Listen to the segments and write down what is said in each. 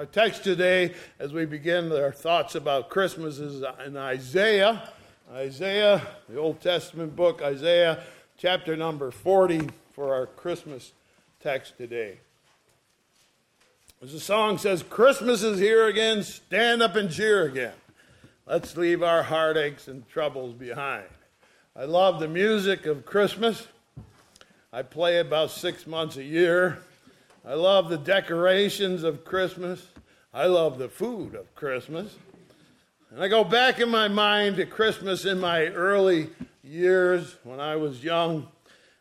Our text today, as we begin our thoughts about Christmas, is in Isaiah. Isaiah, the Old Testament book, Isaiah chapter number 40 for our Christmas text today. As the song says, Christmas is here again, stand up and cheer again. Let's leave our heartaches and troubles behind. I love the music of Christmas. I play about six months a year. I love the decorations of Christmas. I love the food of Christmas. And I go back in my mind to Christmas in my early years when I was young.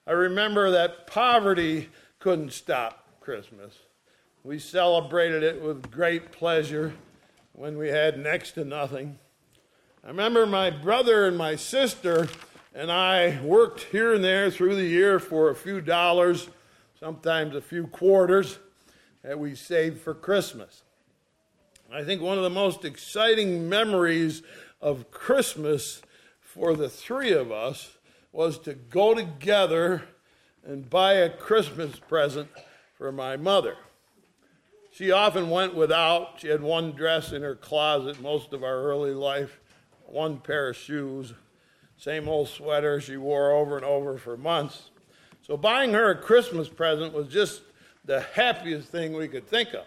I remember that poverty couldn't stop Christmas. We celebrated it with great pleasure when we had next to nothing. I remember my brother and my sister and I worked here and there through the year for a few dollars, sometimes a few quarters, that we saved for Christmas. I think one of the most exciting memories of Christmas for the three of us was to go together and buy a Christmas present for my mother. She often went without. She had one dress in her closet most of our early life, one pair of shoes, same old sweater she wore over and over for months. So buying her a Christmas present was just the happiest thing we could think of.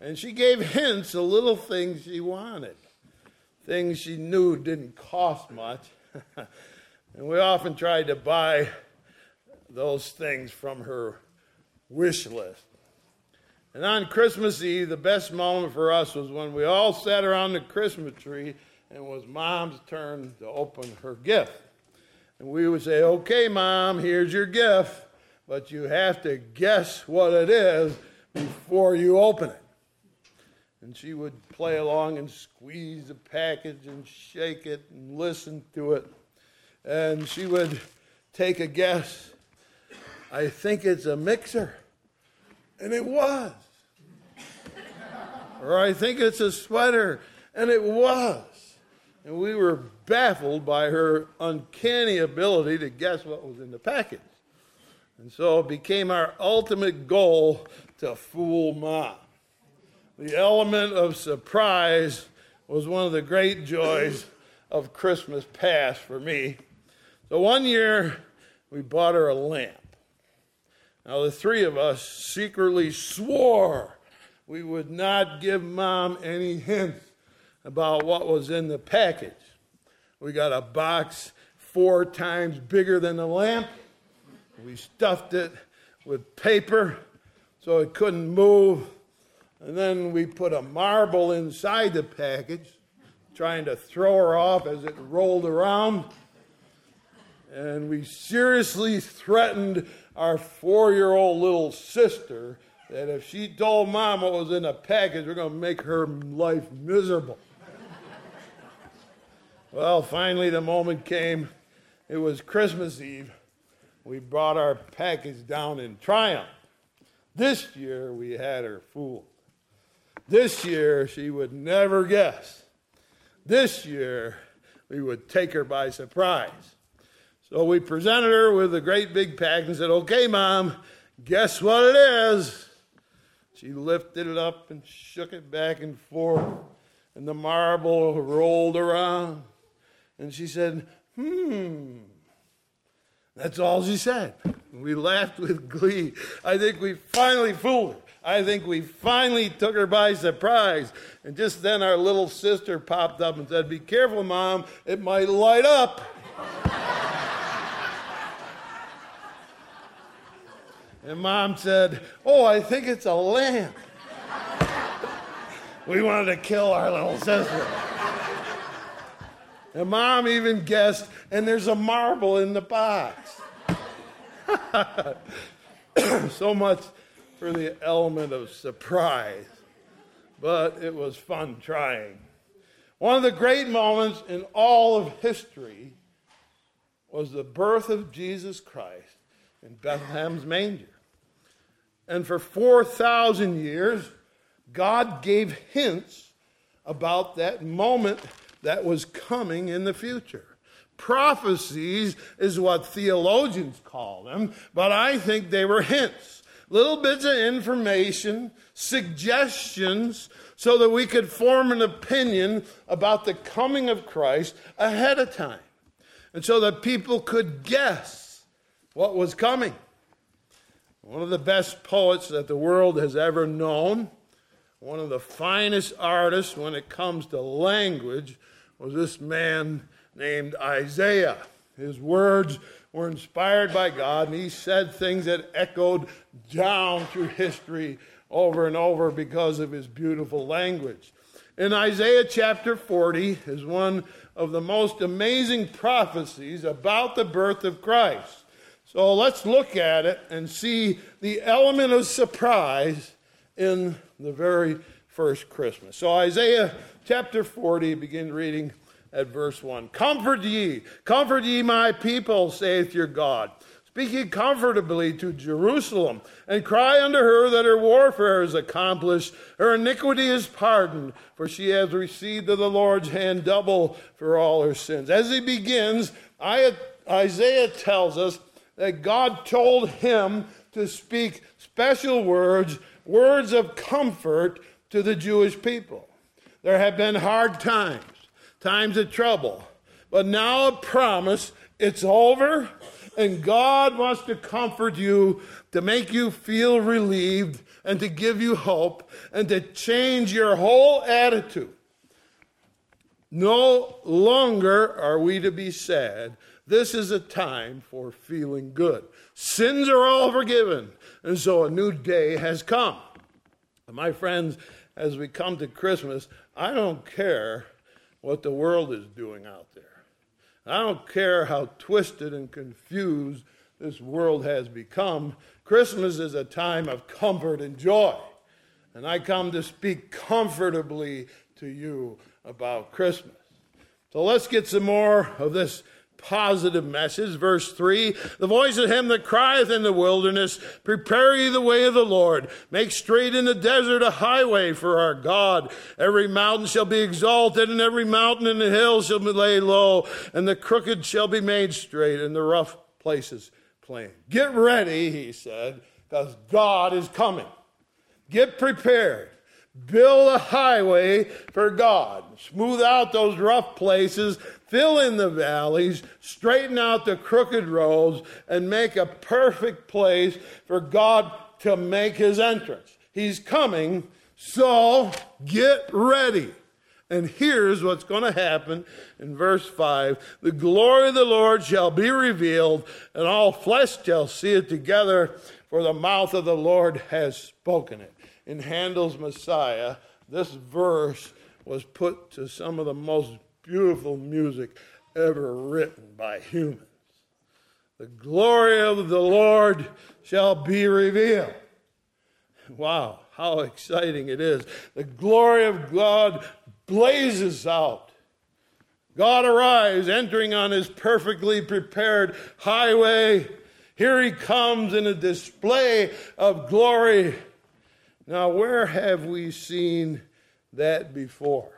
And she gave hints of little things she wanted, things she knew didn't cost much. and we often tried to buy those things from her wish list. And on Christmas Eve, the best moment for us was when we all sat around the Christmas tree and it was mom's turn to open her gift. And we would say, Okay, mom, here's your gift, but you have to guess what it is before you open it. And she would play along and squeeze the package and shake it and listen to it. And she would take a guess. I think it's a mixer. And it was. or I think it's a sweater. And it was. And we were baffled by her uncanny ability to guess what was in the package. And so it became our ultimate goal to fool mom the element of surprise was one of the great joys of Christmas past for me. So one year, we bought her a lamp. Now, the three of us secretly swore we would not give mom any hints about what was in the package. We got a box four times bigger than the lamp. We stuffed it with paper so it couldn't move. And then we put a marble inside the package, trying to throw her off as it rolled around. And we seriously threatened our four year old little sister that if she told mom what was in the package, we're going to make her life miserable. Well, finally, the moment came. It was Christmas Eve. We brought our package down in triumph. This year, we had her fooled. This year, she would never guess. This year, we would take her by surprise. So we presented her with a great big pack and said, Okay, Mom, guess what it is? She lifted it up and shook it back and forth, and the marble rolled around. And she said, Hmm. That's all she said. We laughed with glee. I think we finally fooled her. I think we finally took her by surprise. And just then our little sister popped up and said, Be careful, Mom, it might light up. and Mom said, Oh, I think it's a lamp. we wanted to kill our little sister. And Mom even guessed, and there's a marble in the box. so much for the element of surprise, but it was fun trying. One of the great moments in all of history was the birth of Jesus Christ in Bethlehem's manger. And for 4,000 years, God gave hints about that moment that was coming in the future. Prophecies is what theologians call them, but I think they were hints. little bits of information, suggestions, so that we could form an opinion about the coming of Christ ahead of time. And so that people could guess what was coming. One of the best poets that the world has ever known, one of the finest artists when it comes to language, was this man named Isaiah. His words were inspired by God, and he said things that echoed down through history over and over because of his beautiful language. In Isaiah chapter 40 is one of the most amazing prophecies about the birth of Christ. So let's look at it and see the element of surprise in the very first Christmas. So, Isaiah chapter 40, begin reading at verse 1. Comfort ye, comfort ye my people, saith your God. Speak ye comfortably to Jerusalem, and cry unto her that her warfare is accomplished, her iniquity is pardoned, for she has received of the Lord's hand double for all her sins. As he begins, Isaiah tells us that God told him to speak special words, words of comfort to the Jewish people. There have been hard times, times of trouble, but now a promise it's over, and God wants to comfort you, to make you feel relieved, and to give you hope, and to change your whole attitude. No longer are we to be sad, this is a time for feeling good. Sins are all forgiven, and so a new day has come. My friends, as we come to Christmas, I don't care what the world is doing out there. I don't care how twisted and confused this world has become. Christmas is a time of comfort and joy. And I come to speak comfortably to you about Christmas. So let's get some more of this positive message. Verse 3 The voice of him that crieth in the wilderness, Prepare ye the way of the Lord, make straight in the desert a highway for our God. Every mountain shall be exalted, and every mountain and the hill shall be laid low, and the crooked shall be made straight, and the rough places plain. Get ready, he said, because God is coming. Get prepared. Build a highway for God. Smooth out those rough places, fill in the valleys, straighten out the crooked roads, and make a perfect place for God to make his entrance. He's coming, so get ready. And here's what's going to happen in verse 5 The glory of the Lord shall be revealed, and all flesh shall see it together, for the mouth of the Lord has spoken it in Handel's Messiah, this verse was put to some of the most beautiful music ever written by humans. The glory of the Lord shall be revealed. Wow, how exciting it is. The glory of God blazes out. God arrives, entering on his perfectly prepared highway. Here he comes in a display of glory now, where have we seen that before?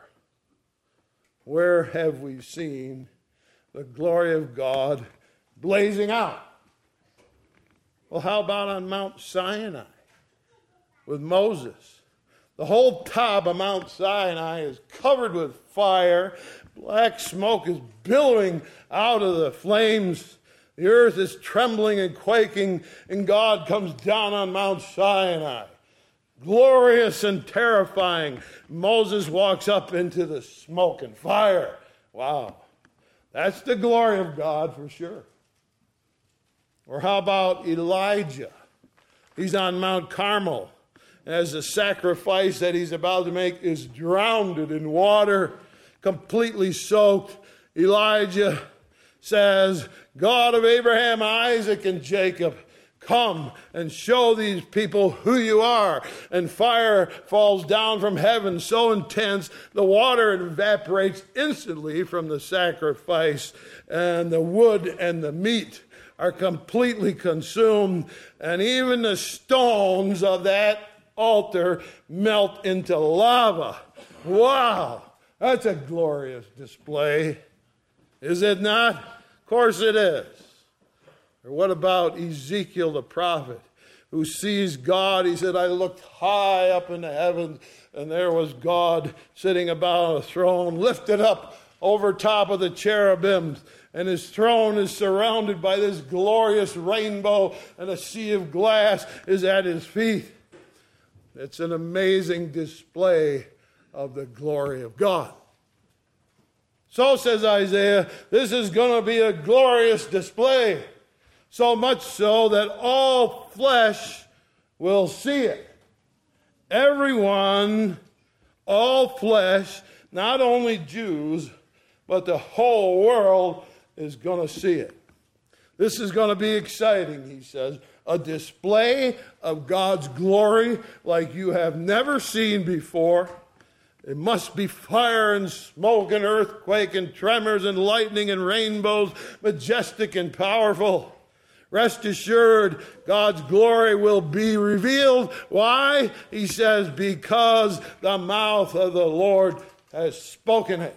Where have we seen the glory of God blazing out? Well, how about on Mount Sinai with Moses? The whole top of Mount Sinai is covered with fire. Black smoke is billowing out of the flames. The earth is trembling and quaking, and God comes down on Mount Sinai glorious and terrifying. Moses walks up into the smoke and fire. Wow. That's the glory of God for sure. Or how about Elijah? He's on Mount Carmel. As the sacrifice that he's about to make is drowned in water, completely soaked. Elijah says, God of Abraham, Isaac, and Jacob, Come and show these people who you are. And fire falls down from heaven so intense, the water evaporates instantly from the sacrifice, and the wood and the meat are completely consumed, and even the stones of that altar melt into lava. Wow, that's a glorious display, is it not? Of course it is. Or what about Ezekiel the prophet? who sees God. He said, I looked high up in the heavens, and there was God sitting about a throne, lifted up over top of the cherubims. And his throne is surrounded by this glorious rainbow, and a sea of glass is at his feet. It's an amazing display of the glory of God. So says Isaiah, this is going to be a glorious display. So much so that all flesh will see it. Everyone, all flesh, not only Jews, but the whole world is going to see it. This is going to be exciting, he says. A display of God's glory like you have never seen before. It must be fire and smoke and earthquake and tremors and lightning and rainbows, majestic and powerful. Rest assured, God's glory will be revealed. Why? He says, because the mouth of the Lord has spoken it.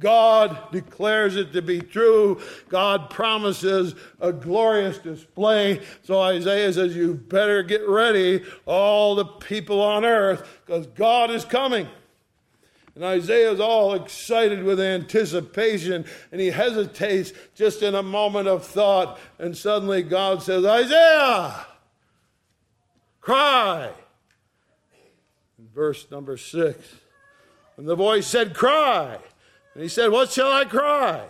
God declares it to be true. God promises a glorious display. So Isaiah says, You better get ready, all the people on earth, because God is coming. And Isaiah is all excited with anticipation, and he hesitates just in a moment of thought. And suddenly God says, Isaiah, cry. In verse number six. And the voice said, Cry. And he said, What shall I cry?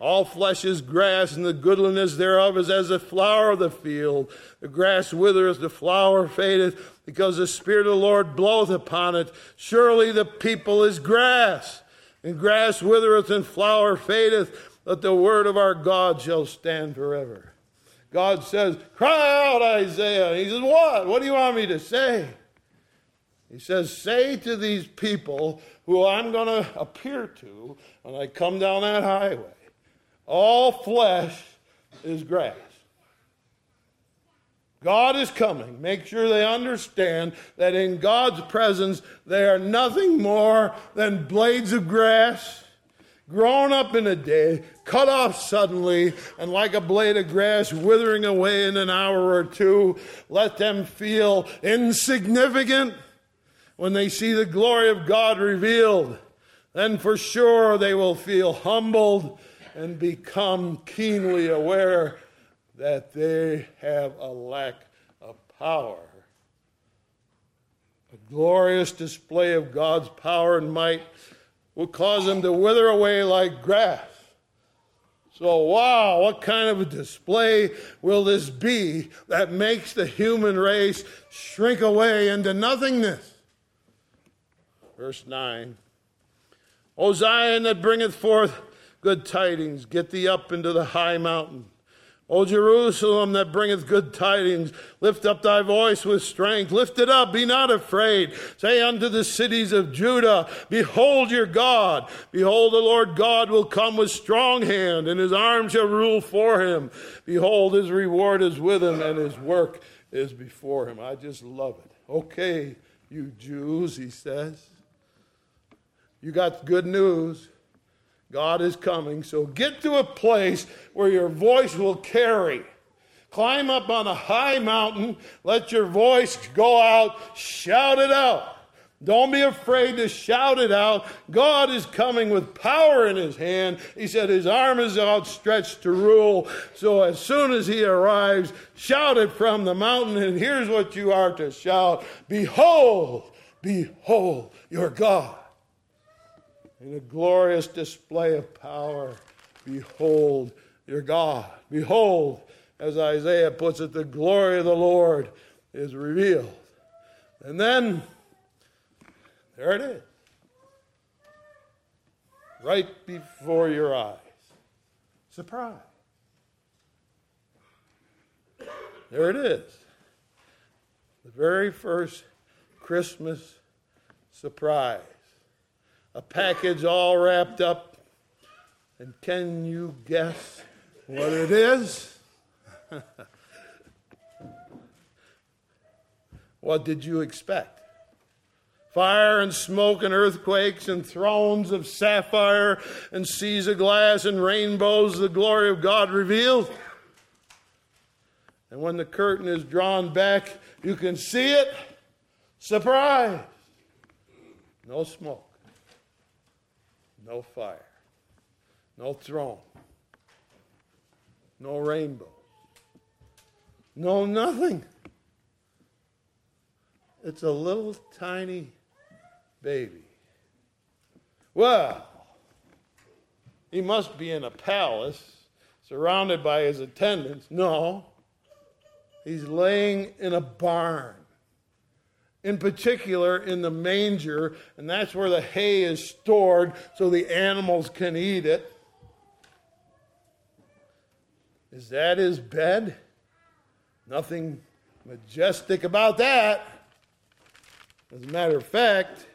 All flesh is grass, and the goodliness thereof is as the flower of the field. The grass withereth, the flower fadeth, because the Spirit of the Lord bloweth upon it. Surely the people is grass, and grass withereth, and flower fadeth, but the word of our God shall stand forever. God says, Cry out, Isaiah. He says, What? What do you want me to say? He says, Say to these people who I'm going to appear to when I come down that highway all flesh is grass. God is coming. Make sure they understand that in God's presence, they are nothing more than blades of grass, grown up in a day, cut off suddenly, and like a blade of grass withering away in an hour or two. Let them feel insignificant when they see the glory of God revealed. Then for sure they will feel humbled and become keenly aware that they have a lack of power. A glorious display of God's power and might will cause them to wither away like grass. So, wow, what kind of a display will this be that makes the human race shrink away into nothingness? Verse 9 O Zion that bringeth forth good tidings. Get thee up into the high mountain. O Jerusalem that bringeth good tidings, lift up thy voice with strength. Lift it up, be not afraid. Say unto the cities of Judah, Behold your God. Behold, the Lord God will come with strong hand, and his arm shall rule for him. Behold, his reward is with him, and his work is before him. I just love it. Okay, you Jews, he says. You got good news. God is coming. So get to a place where your voice will carry. Climb up on a high mountain, let your voice go out, shout it out. Don't be afraid to shout it out. God is coming with power in his hand. He said his arm is outstretched to rule. So as soon as he arrives, shout it from the mountain. And here's what you are to shout Behold, behold your God in a glorious display of power. Behold your God. Behold, as Isaiah puts it, the glory of the Lord is revealed. And then, there it is. Right before your eyes. Surprise. There it is. The very first Christmas surprise a package all wrapped up. And can you guess what it is? what did you expect? Fire and smoke and earthquakes and thrones of sapphire and seas of glass and rainbows, the glory of God revealed. And when the curtain is drawn back, you can see it. Surprise! No smoke, no fire, no throne, no rainbow, no nothing. It's a little tiny baby. Well, he must be in a palace surrounded by his attendants. No, he's laying in a barn. In particular, in the manger, and that's where the hay is stored so the animals can eat it. Is that his bed? Nothing majestic about that. As a matter of fact,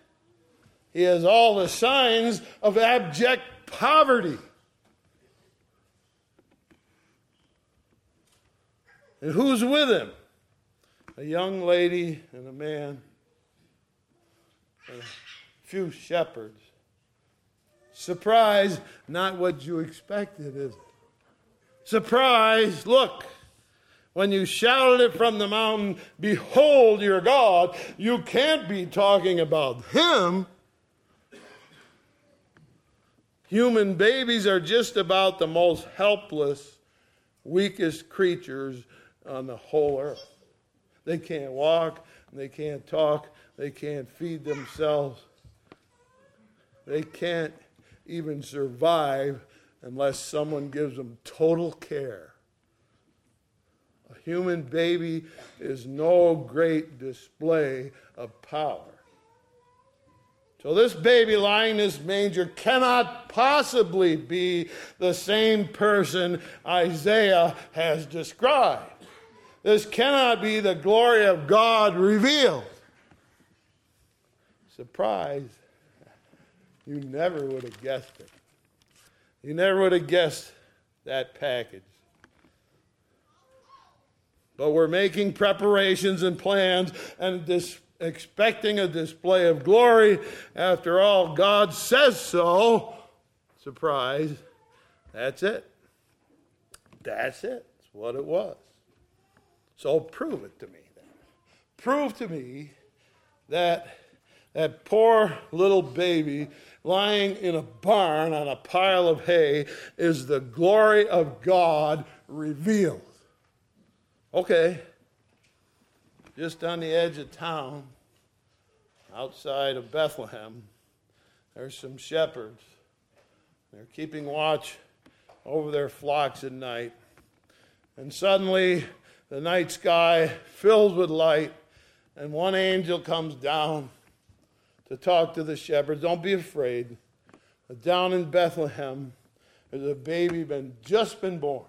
he has all the signs of abject poverty. And who's with him? A young lady and a man, and a few shepherds. Surprise, not what you expected, is it? Surprise, look. When you shouted it from the mountain, Behold your God, you can't be talking about Him. Human babies are just about the most helpless, weakest creatures on the whole earth. They can't walk, they can't talk, they can't feed themselves. They can't even survive unless someone gives them total care A human baby is no great display of power. So, this baby lying in this manger cannot possibly be the same person Isaiah has described. This cannot be the glory of God revealed. Surprise, you never would have guessed it. You never would have guessed that package. But we're making preparations and plans and dis- expecting a display of glory. After all, God says so. Surprise. That's it. That's it. That's what it was. So prove it to me then. Prove to me that that poor little baby lying in a barn on a pile of hay is the glory of God revealed. Okay, just on the edge of town, outside of Bethlehem, there's some shepherds. They're keeping watch over their flocks at night. And suddenly, the night sky fills with light, and one angel comes down to talk to the shepherds. Don't be afraid. Down in Bethlehem, there's a baby been just been born.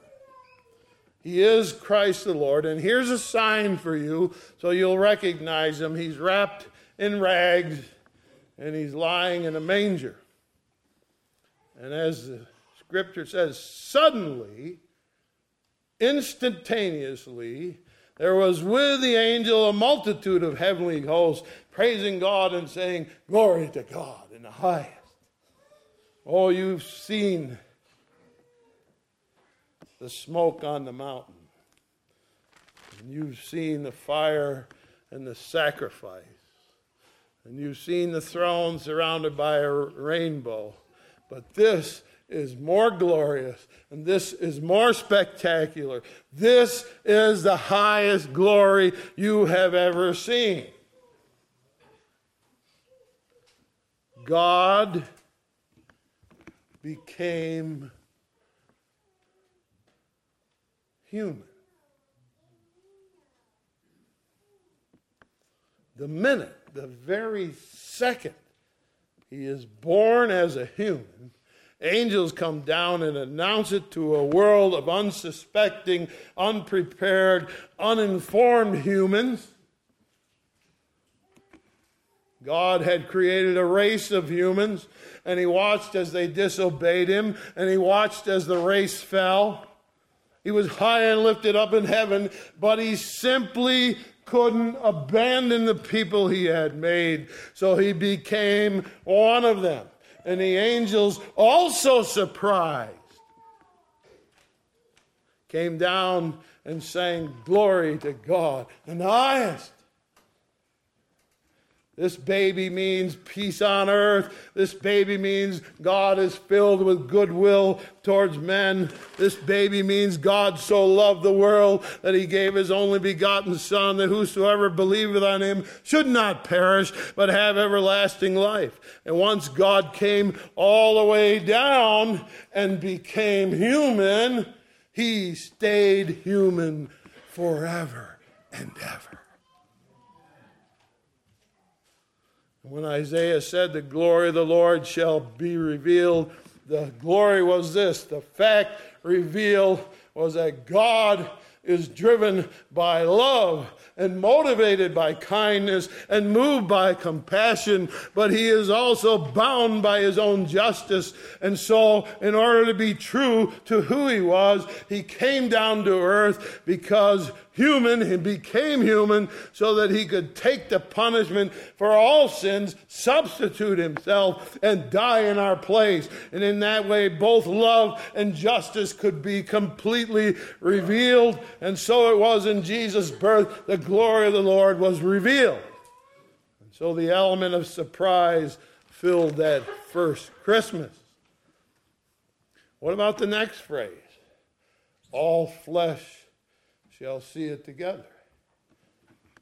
He is Christ the Lord. And here's a sign for you so you'll recognize him. He's wrapped in rags and he's lying in a manger. And as the scripture says, suddenly, instantaneously, there was with the angel a multitude of heavenly hosts praising God and saying, Glory to God in the highest. Oh, you've seen the smoke on the mountain. And you've seen the fire and the sacrifice. And you've seen the throne surrounded by a rainbow. But this is more glorious and this is more spectacular. This is the highest glory you have ever seen. God became human. The minute, the very second he is born as a human, angels come down and announce it to a world of unsuspecting, unprepared, uninformed humans. God had created a race of humans, and he watched as they disobeyed him, and he watched as the race fell. He was high and lifted up in heaven, but he simply couldn't abandon the people he had made. So he became one of them. And the angels, also surprised, came down and sang, Glory to God in the highest. This baby means peace on earth. This baby means God is filled with goodwill towards men. This baby means God so loved the world that he gave his only begotten Son, that whosoever believeth on him should not perish, but have everlasting life. And once God came all the way down and became human, he stayed human forever and ever. When Isaiah said, The glory of the Lord shall be revealed, the glory was this. The fact revealed was that God is driven by love and motivated by kindness and moved by compassion, but he is also bound by his own justice. And so, in order to be true to who he was, he came down to earth because human, he became human so that he could take the punishment for all sins, substitute himself, and die in our place. And in that way, both love and justice could be completely revealed. And so it was in Jesus' birth, the glory of the Lord was revealed. And so the element of surprise filled that first Christmas. What about the next phrase? All flesh shall see it together.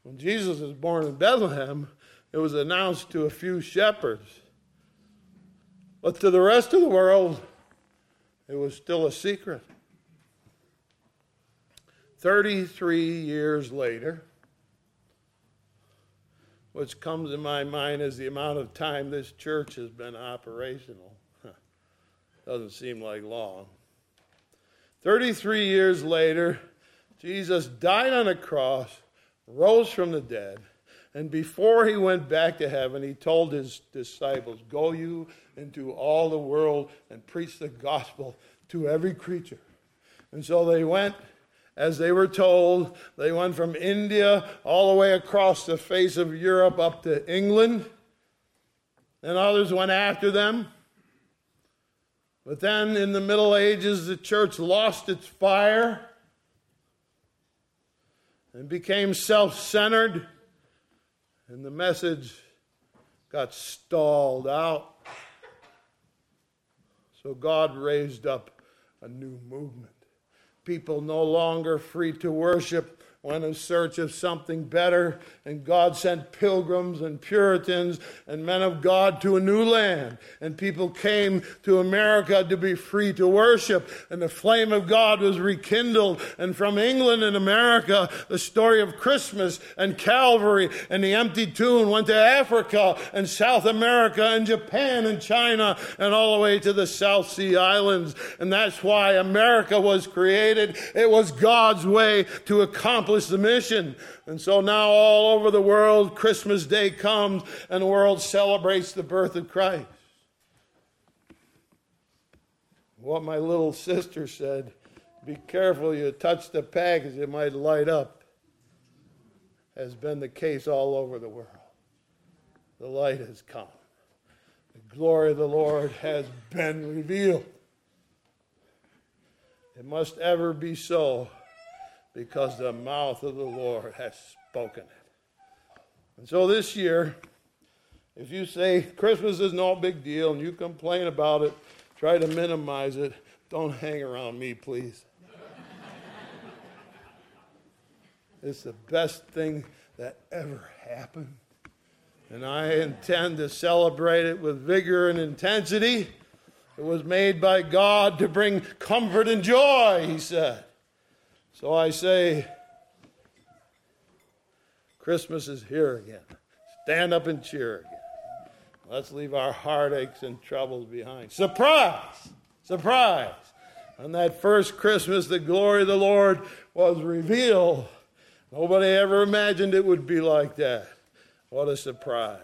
When Jesus was born in Bethlehem, it was announced to a few shepherds. But to the rest of the world, it was still a secret. 33 years later, which comes to my mind as the amount of time this church has been operational. Doesn't seem like long. 33 years later, Jesus died on a cross, rose from the dead, and before he went back to heaven, he told his disciples, Go you into all the world and preach the gospel to every creature. And so they went as they were told. They went from India all the way across the face of Europe up to England. And others went after them. But then in the Middle Ages, the church lost its fire and became self centered, and the message got stalled out. So God raised up a new movement. People no longer free to worship went in search of something better, and God sent pilgrims and Puritans and men of God to a new land. And people came to America to be free to worship, and the flame of God was rekindled. And from England and America, the story of Christmas and Calvary and the empty tomb went to Africa and South America and Japan and China and all the way to the South Sea Islands. And that's why America was created. It was God's way to accomplish accomplish the mission. And so now all over the world, Christmas Day comes and the world celebrates the birth of Christ. What my little sister said be careful you touch the package, it might light up, has been the case all over the world. The light has come. The glory of the Lord has been revealed. It must ever be so because the mouth of the Lord has spoken it. And so this year, if you say Christmas is no big deal and you complain about it, try to minimize it, don't hang around me, please. it's the best thing that ever happened. And I intend to celebrate it with vigor and intensity. It was made by God to bring comfort and joy, he said. So I say, Christmas is here again. Stand up and cheer again. Let's leave our heartaches and troubles behind. Surprise! Surprise! On that first Christmas, the glory of the Lord was revealed. Nobody ever imagined it would be like that. What a surprise.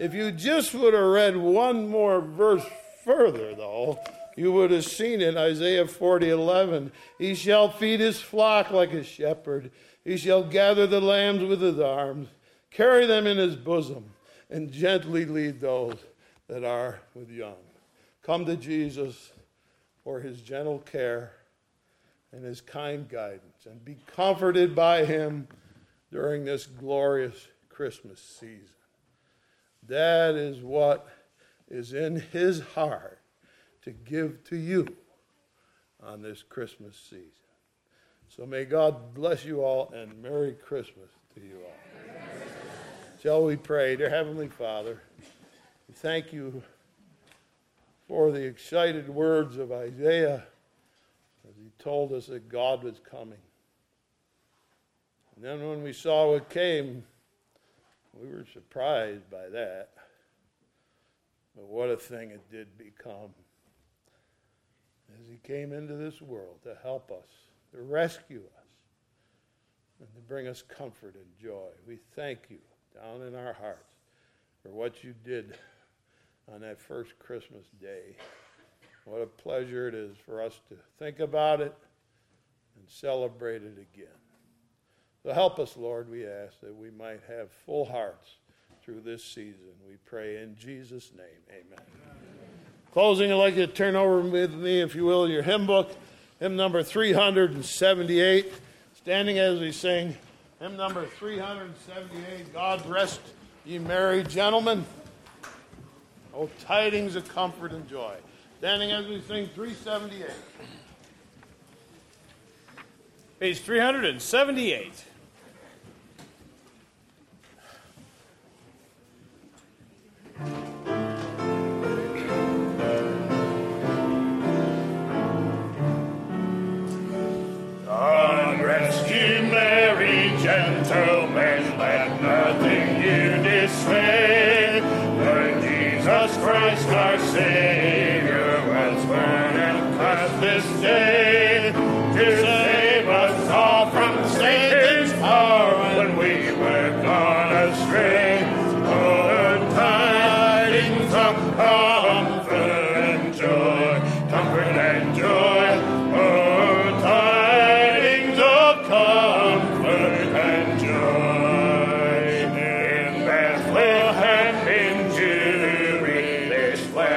If you just would have read one more verse further, though, you would have seen it, Isaiah 40 11. He shall feed his flock like a shepherd. He shall gather the lambs with his arms, carry them in his bosom, and gently lead those that are with young. Come to Jesus for his gentle care and his kind guidance and be comforted by him during this glorious Christmas season. That is what is in his heart to give to you on this Christmas season. So may God bless you all and Merry Christmas to you all. Shall we pray? Dear Heavenly Father, we thank you for the excited words of Isaiah as he told us that God was coming. And then when we saw what came, we were surprised by that. But what a thing it did become as he came into this world to help us, to rescue us, and to bring us comfort and joy. We thank you down in our hearts for what you did on that first Christmas day. What a pleasure it is for us to think about it and celebrate it again. So help us, Lord, we ask that we might have full hearts through this season. We pray in Jesus' name. Amen. Closing, I'd like you to turn over with me, if you will, your hymn book, hymn number 378. Standing as we sing hymn number 378, God rest ye merry gentlemen. Oh, tidings of comfort and joy. Standing as we sing 378. Page 378.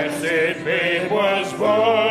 blessed babe was born.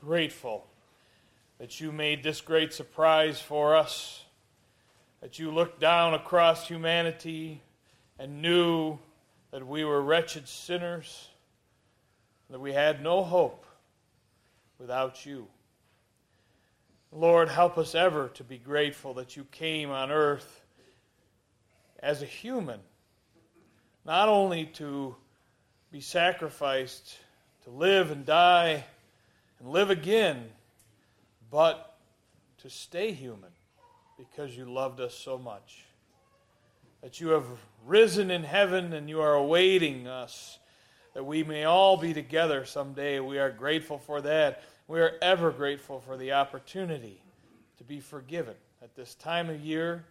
Grateful that you made this great surprise for us. that you looked down across humanity and knew that we were wretched sinners, that we had no hope without you. Lord, help us ever to be grateful that you came on earth as a human, not only to be sacrificed, to live and die and live again, but to stay human because you loved us so much. That you have risen in heaven and you are awaiting us, that we may all be together someday. We are grateful for that. We are ever grateful for the opportunity to be forgiven at this time of year.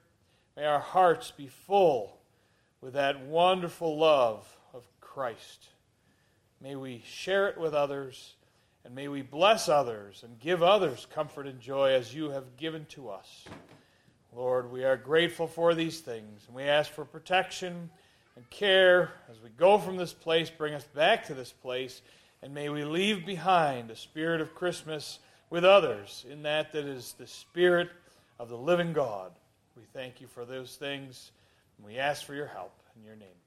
May our hearts be full with that wonderful love Christ. May we share it with others, and may we bless others and give others comfort and joy as you have given to us. Lord, we are grateful for these things, and we ask for protection and care as we go from this place. Bring us back to this place and may we leave behind a spirit of Christmas with others, in that that is the spirit of the living God. We thank you for those things, and we ask for your help in your name.